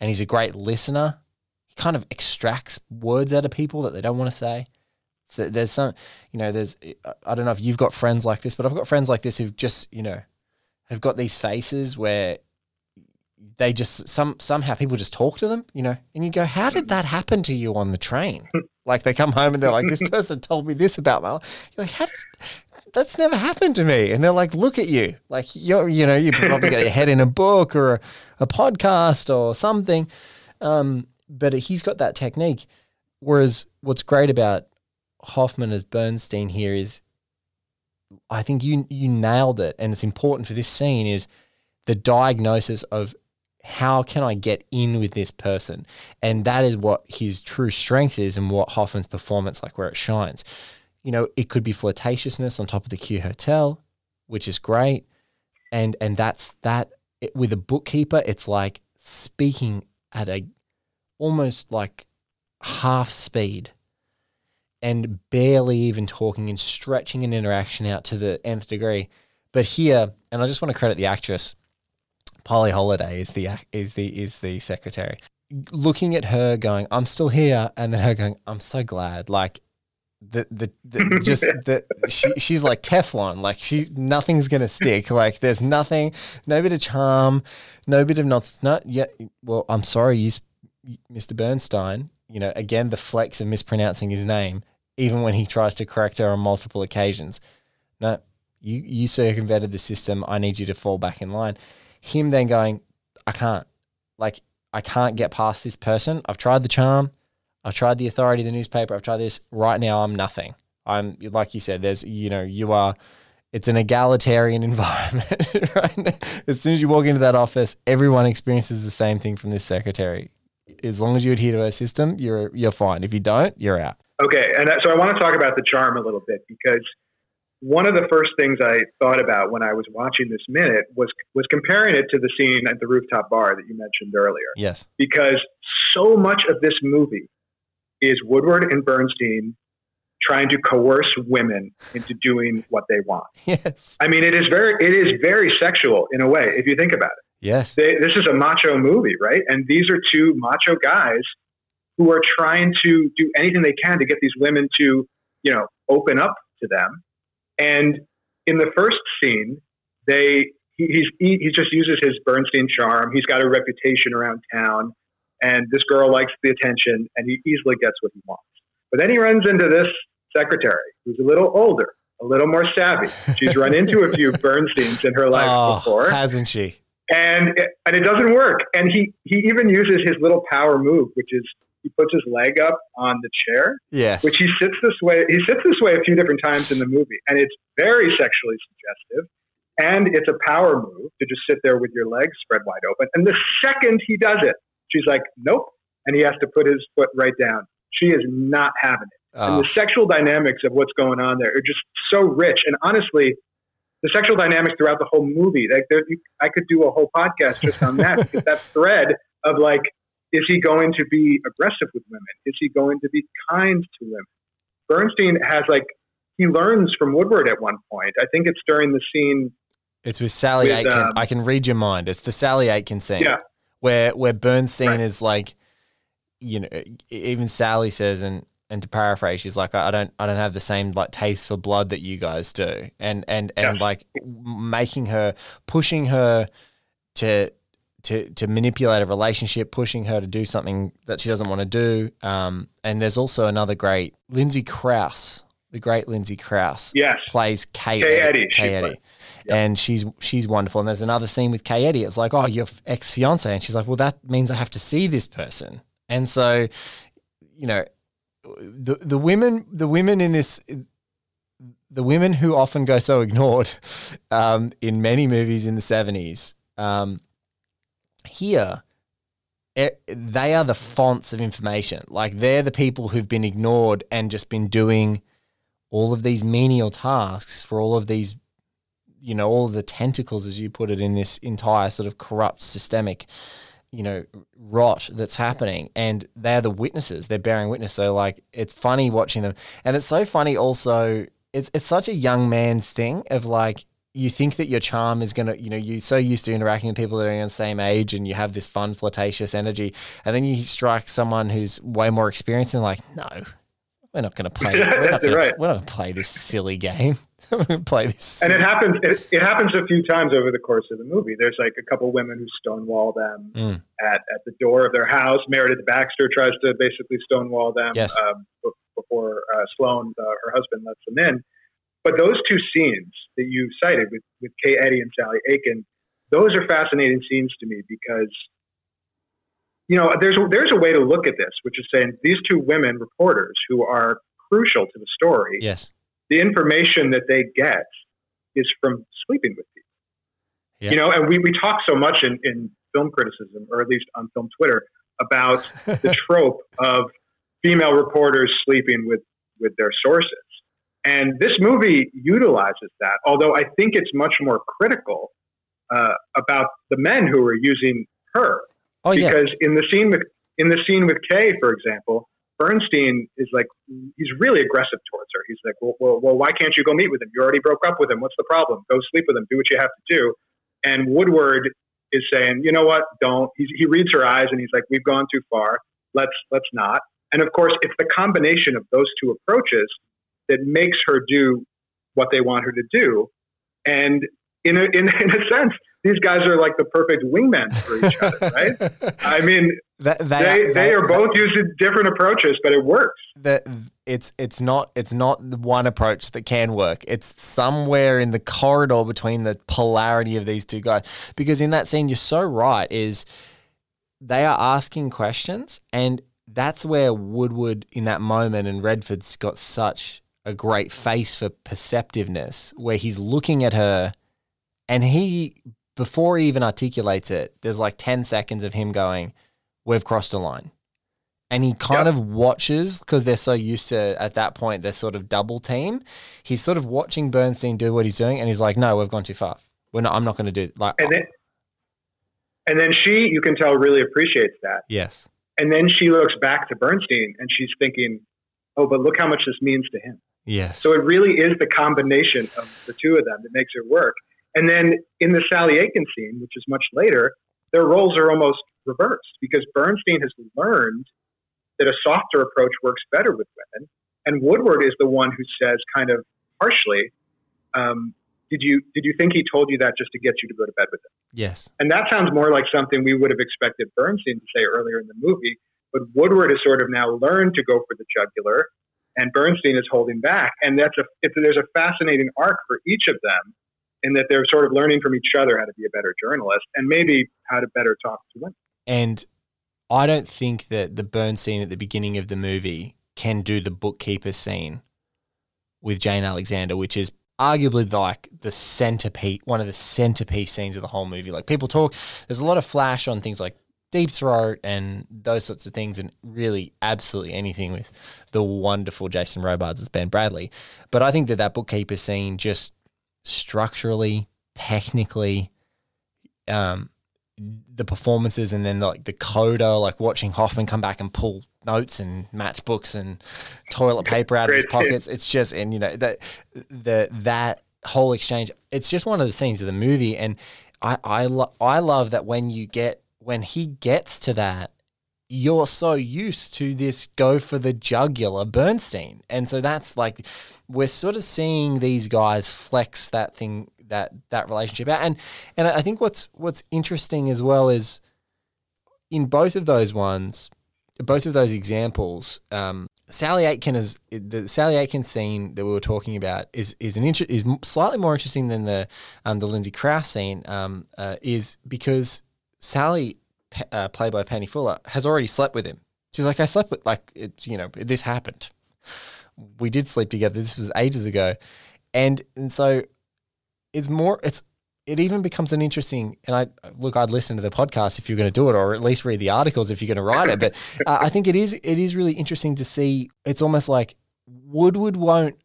and he's a great listener. He kind of extracts words out of people that they don't want to say. So there's some, you know, there's. I don't know if you've got friends like this, but I've got friends like this who've just, you know, have got these faces where they just some somehow people just talk to them, you know, and you go, "How did that happen to you on the train?" like they come home and they're like, "This person told me this about my." You're like, "How did that's never happened to me. And they're like, look at you. Like you're, you know, you probably got your head in a book or a, a podcast or something. Um, but he's got that technique. Whereas what's great about Hoffman as Bernstein here is I think you you nailed it. And it's important for this scene is the diagnosis of how can I get in with this person? And that is what his true strength is and what Hoffman's performance like where it shines you know, it could be flirtatiousness on top of the Q Hotel which is great. And and that's that it, with a bookkeeper, it's like speaking at a almost like half speed and barely even talking and stretching an interaction out to the nth degree. But here, and I just want to credit the actress, Polly Holliday is the is the is the secretary. Looking at her going, I'm still here, and then her going, I'm so glad. Like the the, the just the she she's like Teflon. Like she nothing's gonna stick. Like there's nothing, no bit of charm, no bit of not not yet. Well, I'm sorry, you, Mr. Bernstein. You know, again the flex of mispronouncing his name, even when he tries to correct her on multiple occasions. No, you you circumvented the system. I need you to fall back in line. Him then going, I can't. Like I can't get past this person. I've tried the charm. I've tried the authority, of the newspaper. I've tried this. Right now, I'm nothing. I'm like you said. There's you know you are. It's an egalitarian environment. Right? As soon as you walk into that office, everyone experiences the same thing from this secretary. As long as you adhere to her system, you're you're fine. If you don't, you're out. Okay, and uh, so I want to talk about the charm a little bit because one of the first things I thought about when I was watching this minute was was comparing it to the scene at the rooftop bar that you mentioned earlier. Yes. Because so much of this movie is Woodward and Bernstein trying to coerce women into doing what they want. Yes. I mean, it is very it is very sexual in a way if you think about it. Yes. They, this is a macho movie, right? And these are two macho guys who are trying to do anything they can to get these women to, you know, open up to them. And in the first scene, they he, he's, he, he just uses his Bernstein charm. He's got a reputation around town, and this girl likes the attention, and he easily gets what he wants. But then he runs into this secretary who's a little older, a little more savvy. She's run into a few Bernsteins in her life Oh, before hasn't she? and it, and it doesn't work. And he he even uses his little power move, which is he puts his leg up on the chair, Yes. which he sits this way. He sits this way a few different times in the movie, and it's very sexually suggestive. And it's a power move to just sit there with your legs spread wide open. And the second he does it, she's like, "Nope," and he has to put his foot right down. She is not having it. Oh, And the sexual dynamics of what's going on there are just so rich. And honestly, the sexual dynamics throughout the whole movie, like there, you, I could do a whole podcast just on that because that thread of like, is he going to be aggressive with women? Is he going to be kind to women? Bernstein has like, he learns from Woodward at one point. I think it's during the scene. It's with Sally With, Aitken. um, I can read your mind. It's the Sally Aitken scene. Yeah. Where where Bernstein Right. is like, you know, even Sally says, and and to paraphrase, she's like, I don't I don't have the same like taste for blood that you guys do, and and and Yes. like making her, pushing her to. To, to manipulate a relationship, pushing her to do something that she doesn't want to do. Um, and there's also another great Lindsay Crouse, the great Lindsay Crouse Yes. plays Kay, Kay Eddy. Eddie, Kay Eddy. And she's she's wonderful. And there's another scene with Kay Eddy. It's like, oh, your ex fiance, and she's like, well, that means I have to see this person. And so, you know, the the women the women in this the women who often go so ignored um, in many movies in the seventies. Um, here, it, they are the fonts of information. Like they're the people who've been ignored and just been doing all of these menial tasks for all of these, you know, all of the tentacles, as you put it, in this entire sort of corrupt systemic, you know, rot that's happening. And they're the witnesses. They're bearing witness. So like, it's funny watching them, and it's so funny also. It's it's such a young man's thing of like you think that your charm is gonna, you know, you're so used to interacting with people that are in the same age, and you have this fun, flirtatious energy, and then you strike someone who's way more experienced, and like, no, we're not gonna play. We're not gonna, right. we're not gonna play this silly game. play this. And it happens. It, it happens a few times over the course of the movie. There's like a couple women who stonewall them Mm. at, at the door of their house. Meredith Baxter tries to basically stonewall them Yes. um, before uh, Sloane, uh, her husband, lets them in. But those two scenes that you cited with, with Kay Eddy and Sally Aitken, those are fascinating scenes to me because, you know, there's a, there's a way to look at this, which is saying these two women reporters who are crucial to the story yes. the information that they get is from sleeping with people. Yeah. You know, and we, we talk so much in, in film criticism, or at least on film Twitter, about the trope of female reporters sleeping with, with their sources. And this movie utilizes that, although I think it's much more critical uh, about the men who are using her. Oh yeah. because in the scene with in the scene with Kay, for example, Bernstein is like he's really aggressive towards her. He's like, well, well, well, why can't you go meet with him? You already broke up with him. What's the problem? Go sleep with him. Do what you have to do. And Woodward is saying, you know what? Don't. He's, he reads her eyes and he's like, we've gone too far. Let's let's not. And of course, it's the combination of those two approaches that makes her do what they want her to do. And in a, in, in a sense, these guys are like the perfect wingmen for each other, right? I mean, That- they, they, they- are both using different approaches, but it works. that it's it's not it's not the one approach that can work. It's somewhere in the corridor between the polarity of these two guys. Because in that scene, you're so right. Is they are asking questions, and that's where Woodward in that moment and Redford's got such a great face for perceptiveness, where he's looking at her, and he before he even articulates it, there's like ten seconds of him going, "We've crossed a line." and he kind Yep. of watches because they're so used to at that point they're sort of double team. He's sort of watching Bernstein do what he's doing, and he's like, "No, we've gone too far. We're not. I'm not going to do like." And then, and then she, you can tell, really appreciates that. yes, And then she looks back to Bernstein and she's thinking, oh, but look how much this means to him. yes. So it really is the combination of the two of them that makes it work. And then in the Sally Aitken scene, which is much later, their roles are almost reversed because Bernstein has learned that a softer approach works better with women. And Woodward is the one who says, kind of harshly, um, did you did you think he told you that just to get you to go to bed with him? yes. And that sounds more like something we would have expected Bernstein to say earlier in the movie. But Woodward has sort of now learned to go for the jugular, and Bernstein is holding back. And that's a it's, there's a fascinating arc for each of them in that they're sort of learning from each other how to be a better journalist and maybe how to better talk to women. And I don't think that the burn scene at the beginning of the movie can do the bookkeeper scene with Jane Alexander, which is arguably like the centerpiece, one of the centerpiece scenes of the whole movie. Like people talk, there's a lot of flash on things like Deep Throat and those sorts of things, and really absolutely anything with the wonderful Jason Robards as Ben Bradlee. But I think that that bookkeeper scene just structurally, technically, um, the performances and then like the coda, like watching Hoffman come back and pull notes and matchbooks and toilet paper out of his pockets. It's just and you know that the that whole exchange. It's just one of the scenes of the movie, and I I lo- I love that when you get when he gets to that. You're so used to this go for the jugular Bernstein. And so that's like we're sort of seeing these guys flex that thing that that relationship out. And and I think what's what's interesting as well is in both of those ones, both of those examples, um, Sally Aitken is the Sally Aitken scene that we were talking about is is an inter- is slightly more interesting than the um, the Lindsay Crouse scene um, uh, is because Sally, uh, played by Penny Fuller, has already slept with him. She's like, I slept with like it, you know this happened. We did sleep together. This was ages ago, and and so it's more it's it even becomes an interesting and i look i'd listen to the podcast if you're going to do it or at least read the articles if you're going to write it but uh, i think it is it is really interesting to see it's almost like woodward won't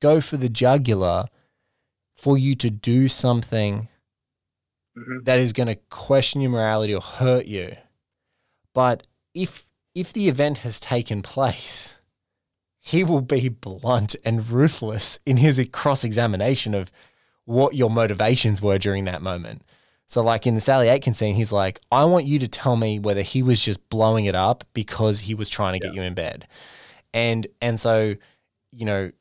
go for the jugular for you to do something Mhm. that is going to question your morality or hurt you but if if the event has taken place he will be blunt and ruthless in his cross examination of what your motivations were during that moment. So, like in the Sally Aitken scene, he's like, I want you to tell me whether he was just blowing it up because he was trying to get you in bed. And and so, you know,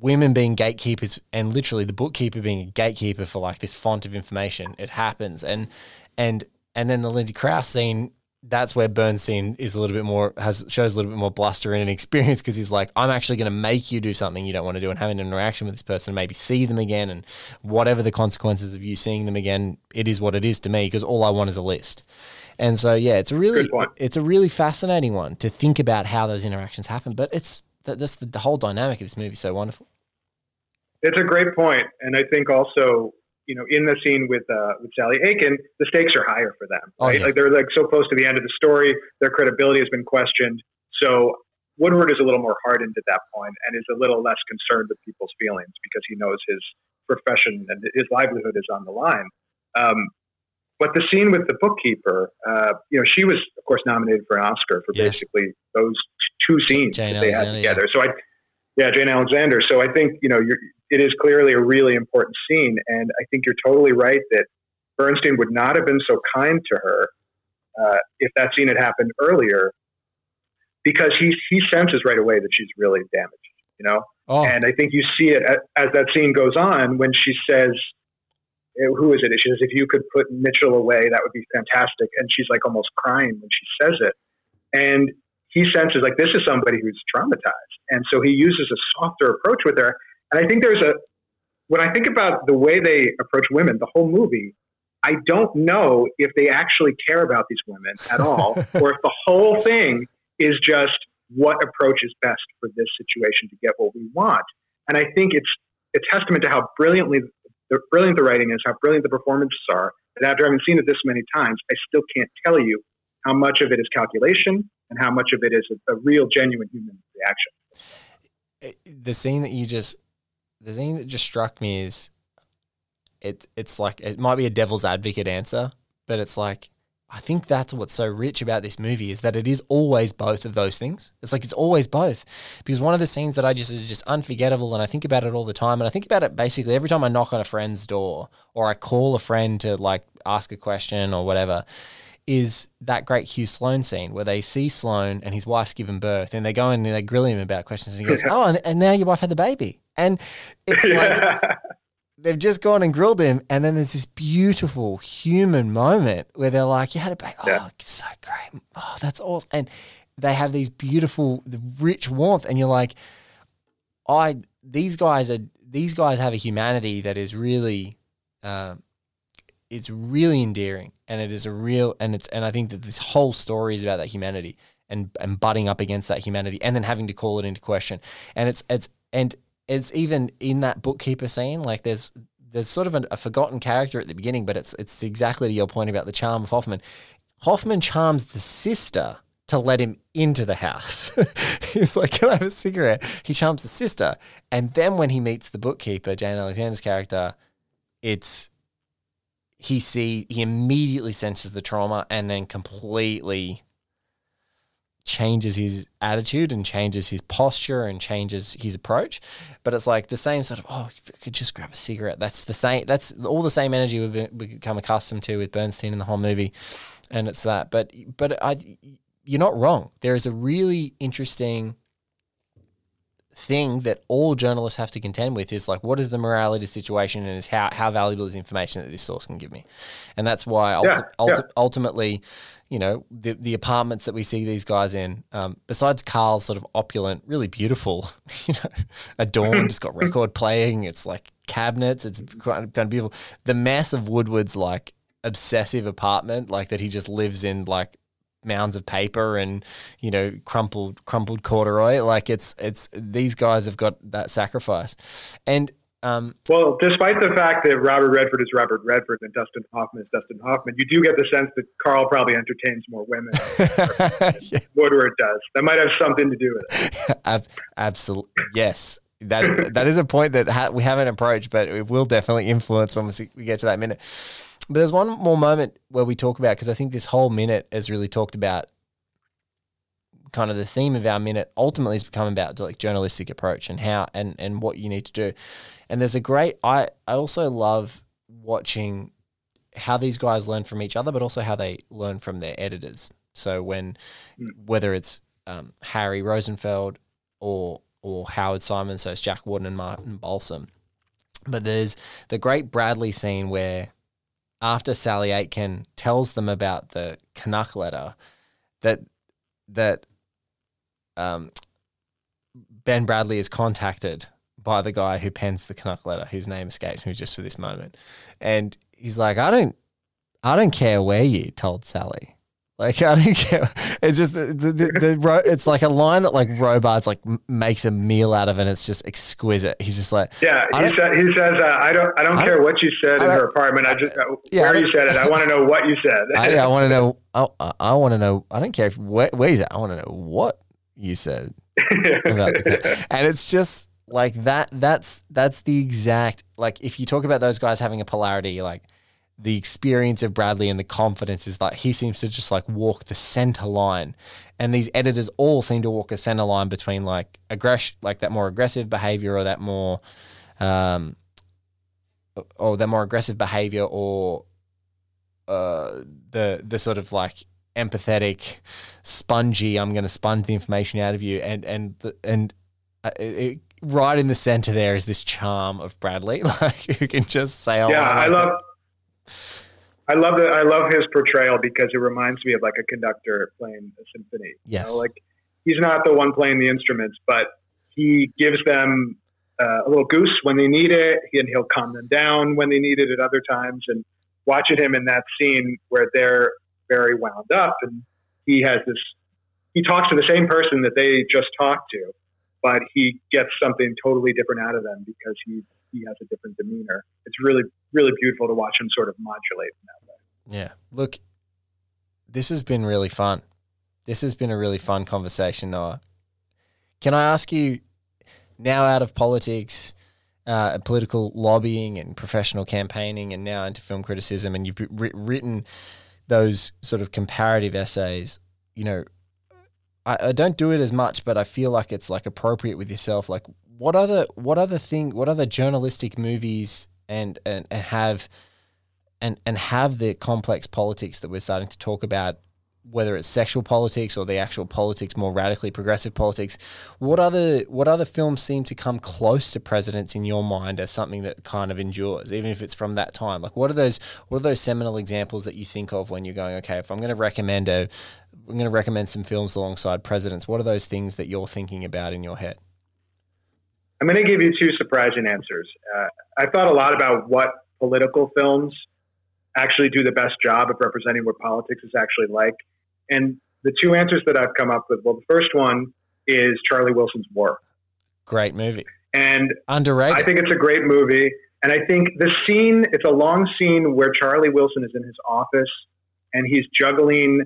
women being gatekeepers and literally the bookkeeper being a gatekeeper for like this font of information, it happens. And and and then the Lindsay Crouse scene, that's where Bernstein is a little bit more has shows a little bit more bluster and experience because he's like, I'm actually going to make you do something you don't want to do and having an interaction with this person, maybe see them again, and whatever the consequences of you seeing them again, it is what it is to me because all I want is a list. And so yeah, it's a really it's a really fascinating one to think about how those interactions happen. But it's that that's the, the whole dynamic of this movie is so wonderful. It's a great point, and I think also, you know, in the scene with uh, with Sally Aitken, the stakes are higher for them. Oh, Right? yeah. Like they're like so close to the end of the story, their credibility has been questioned. So Woodward is a little more hardened at that point and is a little less concerned with people's feelings because he knows his profession and his livelihood is on the line. Um, but the scene with the bookkeeper, uh, you know, she was of course nominated for an Oscar for yes. basically those two scenes Jane that they Alexander, had together. Yeah. So I, yeah, Jane Alexander. So I think you know it is clearly a really important scene, and I think you're totally right that Bernstein would not have been so kind to her uh, if that scene had happened earlier, because he he senses right away that she's really damaged, you know. Oh. And I think you see it as, as that scene goes on when she says, eh, "Who is it?" She says, "If you could put Mitchell away, that would be fantastic." And she's like almost crying when she says it, and he senses like this is somebody who's traumatized, and so he uses a softer approach with her. And I think there's a when I think about the way they approach women, the whole movie, I don't know if they actually care about these women at all, or if the whole thing is just what approach is best for this situation to get what we want. And I think it's a testament to how brilliantly the brilliant the writing is, how brilliant the performances are. That after having seen it this many times, I still can't tell you how much of it is calculation and how much of it is a, a real, genuine human reaction. Eh, the scene that you just, the scene that just struck me is, it it's like it might be a devil's advocate answer, but it's like I think that's what's so rich about this movie is that it is always both of those things. It's like it's always both. Because one of the scenes that I just is just unforgettable and I think about it all the time and I think about it basically every time I knock on a friend's door or I call a friend to like ask a question or whatever is that great Hugh Sloan scene where they see Sloan and his wife's given birth and they go in and they grill him about questions and he goes, "Oh, and, and now your wife had the baby." And it's like they've just gone and grilled him, and then there's this beautiful human moment where they're like, "You had a baby, oh, yeah. it's so great, oh, that's awesome," and they have these beautiful, rich warmth, and you're like, "I these guys are these guys have a humanity that is really, um, it's really endearing, and it is a real, and it's, and I think that this whole story is about that humanity." And, and butting up against that humanity and then having to call it into question and it's it's and it's even in that bookkeeper scene. Like there's there's sort of a, a forgotten character at the beginning, but it's it's exactly to your point about the charm of Hoffman. Hoffman charms the sister to let him into the house. He's like, Can I have a cigarette? He charms the sister. And then when he meets the bookkeeper, Jane Alexander's character, it's he see he immediately senses the trauma and then completely changes his attitude and changes his posture and changes his approach. But it's like the same sort of, oh, you could just grab a cigarette. That's the same, that's all the same energy we've become accustomed to with Bernstein in the whole movie. And it's that. But, but I, you're not wrong. There is a really interesting thing that all journalists have to contend with is like what is the morality situation and is how, how valuable is information that this source can give me and that's why ulti- yeah, ulti- ultimately you know, the the apartments that we see these guys in, um, besides Carl's sort of opulent, really beautiful, you know, adorned, it's got record playing, it's like cabinets, it's quite, kind of beautiful. The mess of Woodward's like obsessive apartment, like that he just lives in like mounds of paper and you know crumpled crumpled corduroy like it's it's these guys have got that sacrifice and um, well, despite the fact that Robert Redford is Robert Redford and Dustin Hoffman is Dustin Hoffman, you do get the sense that Carl probably entertains more women yeah. Woodward does. That might have something to do with it. Absolutely, yes. That that is a point that ha- we haven't approached, but it will definitely influence when we get to that minute. But there's one more moment where we talk about because I think this whole minute has really talked about kind of the theme of our minute ultimately has become about like journalistic approach and how and and what you need to do and there's a great I I also love watching how these guys learn from each other, but also how they learn from their editors. So when mm. whether it's um, Harry Rosenfeld or or Howard Simon, so it's Jack Warden and Martin Balsam. But there's the great Bradlee scene where after Sally Aitken tells them about the Canuck letter, that that um, Ben Bradlee is contacted by the guy who pens the Canuck letter, whose name escapes me just for this moment. And he's like, I don't, I don't care where you told Sally. Like I don't care. It's just the the, the, the it's like a line that like Robards like makes a meal out of, and it's just exquisite. He's just like, yeah. He, sa- he says, uh, I don't, I don't I care don't, what you said in her apartment. I just, uh, yeah, where you said it. I want to know what you said. I, I want to know. I, I want to know. I don't care if where, where is it. I want to know what you said. and it's just like that. That's that's the exact like if you talk about those guys having a polarity, like the experience of Bradlee and the confidence is like he seems to just like walk the center line, and these editors all seem to walk a center line between like aggression, like that more aggressive behavior or that more, um, or that more aggressive behavior or uh, the the sort of like empathetic, spongy. I'm going to sponge the information out of you, and and and uh, it, right in the center there is this charm of Bradlee, like who can just say, "Yeah, I love." I love that. I love his portrayal because it reminds me of like a conductor playing a symphony. Yes. You know, like he's not the one playing the instruments, but he gives them uh, a little goose when they need it, and he'll calm them down when they need it at other times. And watching him in that scene where they're very wound up, and he has this. He talks to the same person that they just talked to, but he gets something totally different out of them because he he has a different demeanor. It's really really beautiful to watch him sort of modulate in that way. Yeah. Look, this has been really fun. This has been a really fun conversation, Noah. Can I ask you now out of politics, uh, political lobbying and professional campaigning, and now into film criticism, and you've written those sort of comparative essays, you know, I, I, don't do it as much, but I feel like it's like appropriate with yourself. Like, what other what other thing, what other journalistic movies and and, and have and and have the complex politics that we're starting to talk about whether it's sexual politics or the actual politics, more radically progressive politics. What other what other films seem to come close to Presidents in your mind as something that kind of endures, even if it's from that time? Like what are those what are those seminal examples that you think of when you're going, okay, if I'm going to recommend a I'm going to recommend some films alongside Presidents. What are those things that you're thinking about in your head? I'm going to give you two surprising answers. Uh, I thought a lot about what political films actually do the best job of representing what politics is actually like. And the two answers that I've come up with well, the first one is Charlie Wilson's War. Great movie. And underrated. I think it's a great movie. And I think the scene, it's a long scene where Charlie Wilson is in his office and he's juggling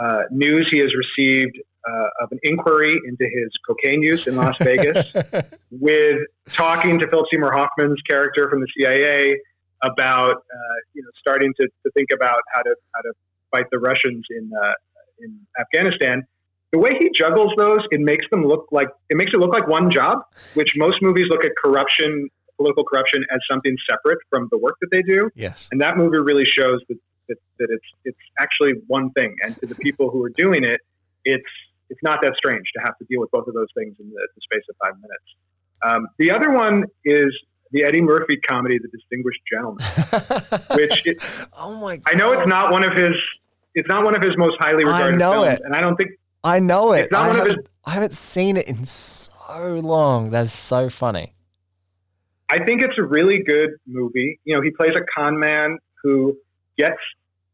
uh, news he has received uh, of an inquiry into his cocaine use in Las Vegas with talking to Philip Seymour Hoffman's character from the CIA about uh, you know starting to, to think about how to how to fight the Russians in uh, in Afghanistan. The way he juggles those, it makes them look like it makes it look like one job, which most movies look at corruption, political corruption, as something separate from the work that they do. Yes, and that movie really shows that that, that it's it's actually one thing, and to the people who are doing it, it's it's not that strange to have to deal with both of those things in the, the space of five minutes. Um, the other one is the Eddie Murphy comedy, The Distinguished Gentleman, which it, oh my, God. I know it's not one of his it's not one of his most highly regarded I know films, it. and I don't think I know it. I haven't, his, I haven't seen it in so long. That's so funny. I think it's a really good movie. You know, he plays a con man who gets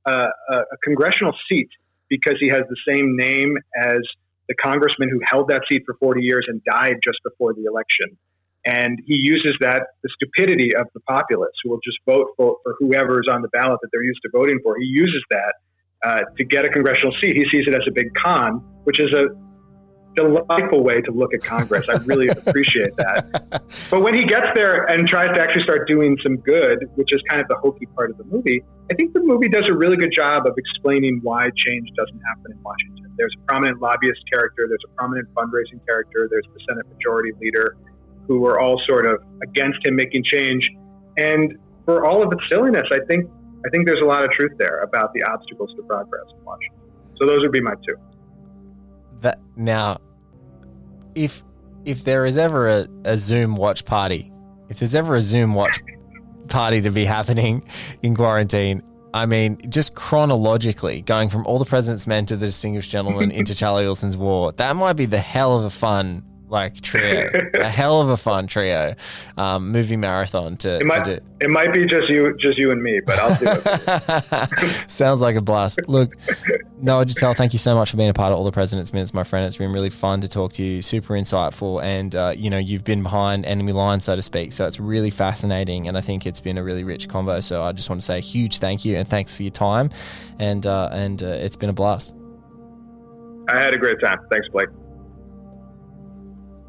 a, a, congressional seat because he has the same name as the congressman who held that seat for 40 years and died just before the election. And he uses that, the stupidity of the populace who will just vote for, for whoever is on the ballot that they're used to voting for. He uses that uh, to get a congressional seat. He sees it as a big con, which is a delightful way to look at Congress. I really appreciate that. But when he gets there and tries to actually start doing some good, which is kind of the hokey part of the movie, I think the movie does a really good job of explaining why change doesn't happen in Washington. There's a prominent lobbyist character, there's a prominent fundraising character, there's the Senate Majority Leader, who are all sort of against him making change. And for all of its silliness, I think I think there's a lot of truth there about the obstacles to progress in Washington. So those would be my two. That now, if if there is ever a, a Zoom watch party, if there's ever a Zoom watch party to be happening in quarantine, I mean, just chronologically, going from All the President's Men to The Distinguished Gentleman into Charlie Wilson's War, that might be the hell of a fun like trio, a hell of a fun trio, um, movie marathon to, it might, to do. It might be just you, just you and me, but I'll do it. Sounds like a blast. Look, Noah Gittell, thank you so much for being a part of All the President's Minutes, my friend. It's been really fun to talk to you. Super insightful, and uh, you know you've been behind enemy lines, so to speak. So it's really fascinating, and I think it's been a really rich convo. So I just want to say a huge thank you and thanks for your time, and uh, and uh, it's been a blast. I had a great time. Thanks, Blake.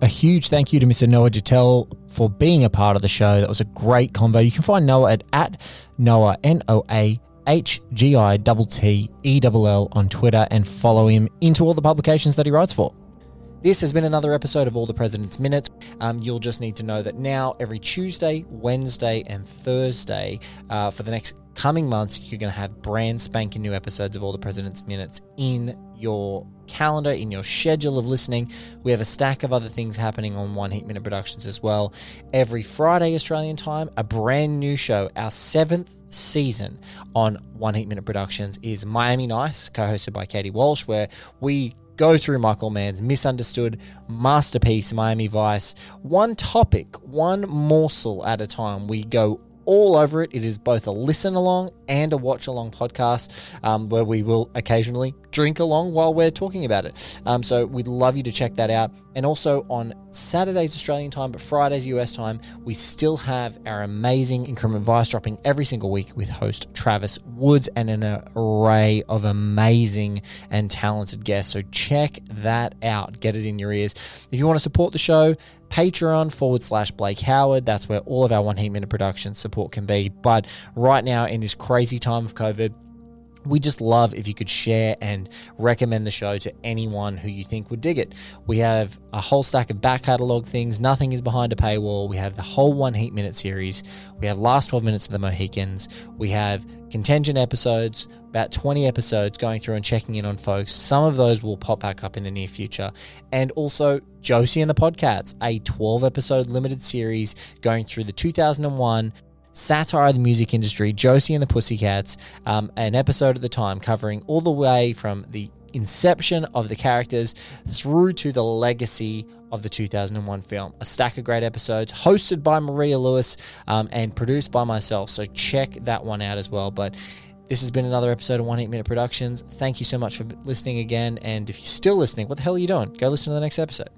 A huge thank you to Mr. Noah Gittell for being a part of the show. That was a great convo. You can find Noah at, at Noah, N O A H G I T T E L L on Twitter and follow him into all the publications that he writes for. This has been another episode of All the President's Minutes. Um, you'll just need to know that now, every Tuesday, Wednesday, and Thursday uh, for the next coming months, you're going to have brand spanking new episodes of All the President's Minutes in your calendar, in your schedule of listening. We have a stack of other things happening on One Heat Minute Productions as well. Every Friday, Australian time, a brand new show, our seventh season on One Heat Minute Productions is Miami Nice, co hosted by Katie Walsh, where we go through Michael Mann's misunderstood masterpiece, Miami Vice, one topic, one morsel at a time. We go all over it. It is both a listen along and a watch along podcast um, where we will occasionally drink along while we're talking about it. Um, so we'd love you to check that out. And also on Saturdays Australian time, but Fridays US time, we still have our amazing Increment Vice dropping every single week with host Travis Woods and an array of amazing and talented guests. So check that out. Get it in your ears. If you want to support the show, Patreon forward slash Blake Howard. That's where all of our One Heat Minute production support can be. But right now, in this crazy time of COVID, we just love if you could share and recommend the show to anyone who you think would dig it. We have a whole stack of back catalog things. Nothing is behind a paywall. We have the whole One Heat Minute series. We have last 12 minutes of the Mohicans. We have contingent episodes, about 20 episodes going through and checking in on folks. Some of those will pop back up in the near future. And also Josie and the Podcats, a 12 episode limited series going through the 2001 satire of the music industry, Josie and the Pussycats, um, an episode at the time covering all the way from the inception of the characters through to the legacy of the 2001 film. A stack of great episodes hosted by Maria Lewis um, and produced by myself. So check that one out as well. But this has been another episode of One Heat Minute Productions. Thank you so much for listening again. And if you're still listening, what the hell are you doing? Go listen to the next episode.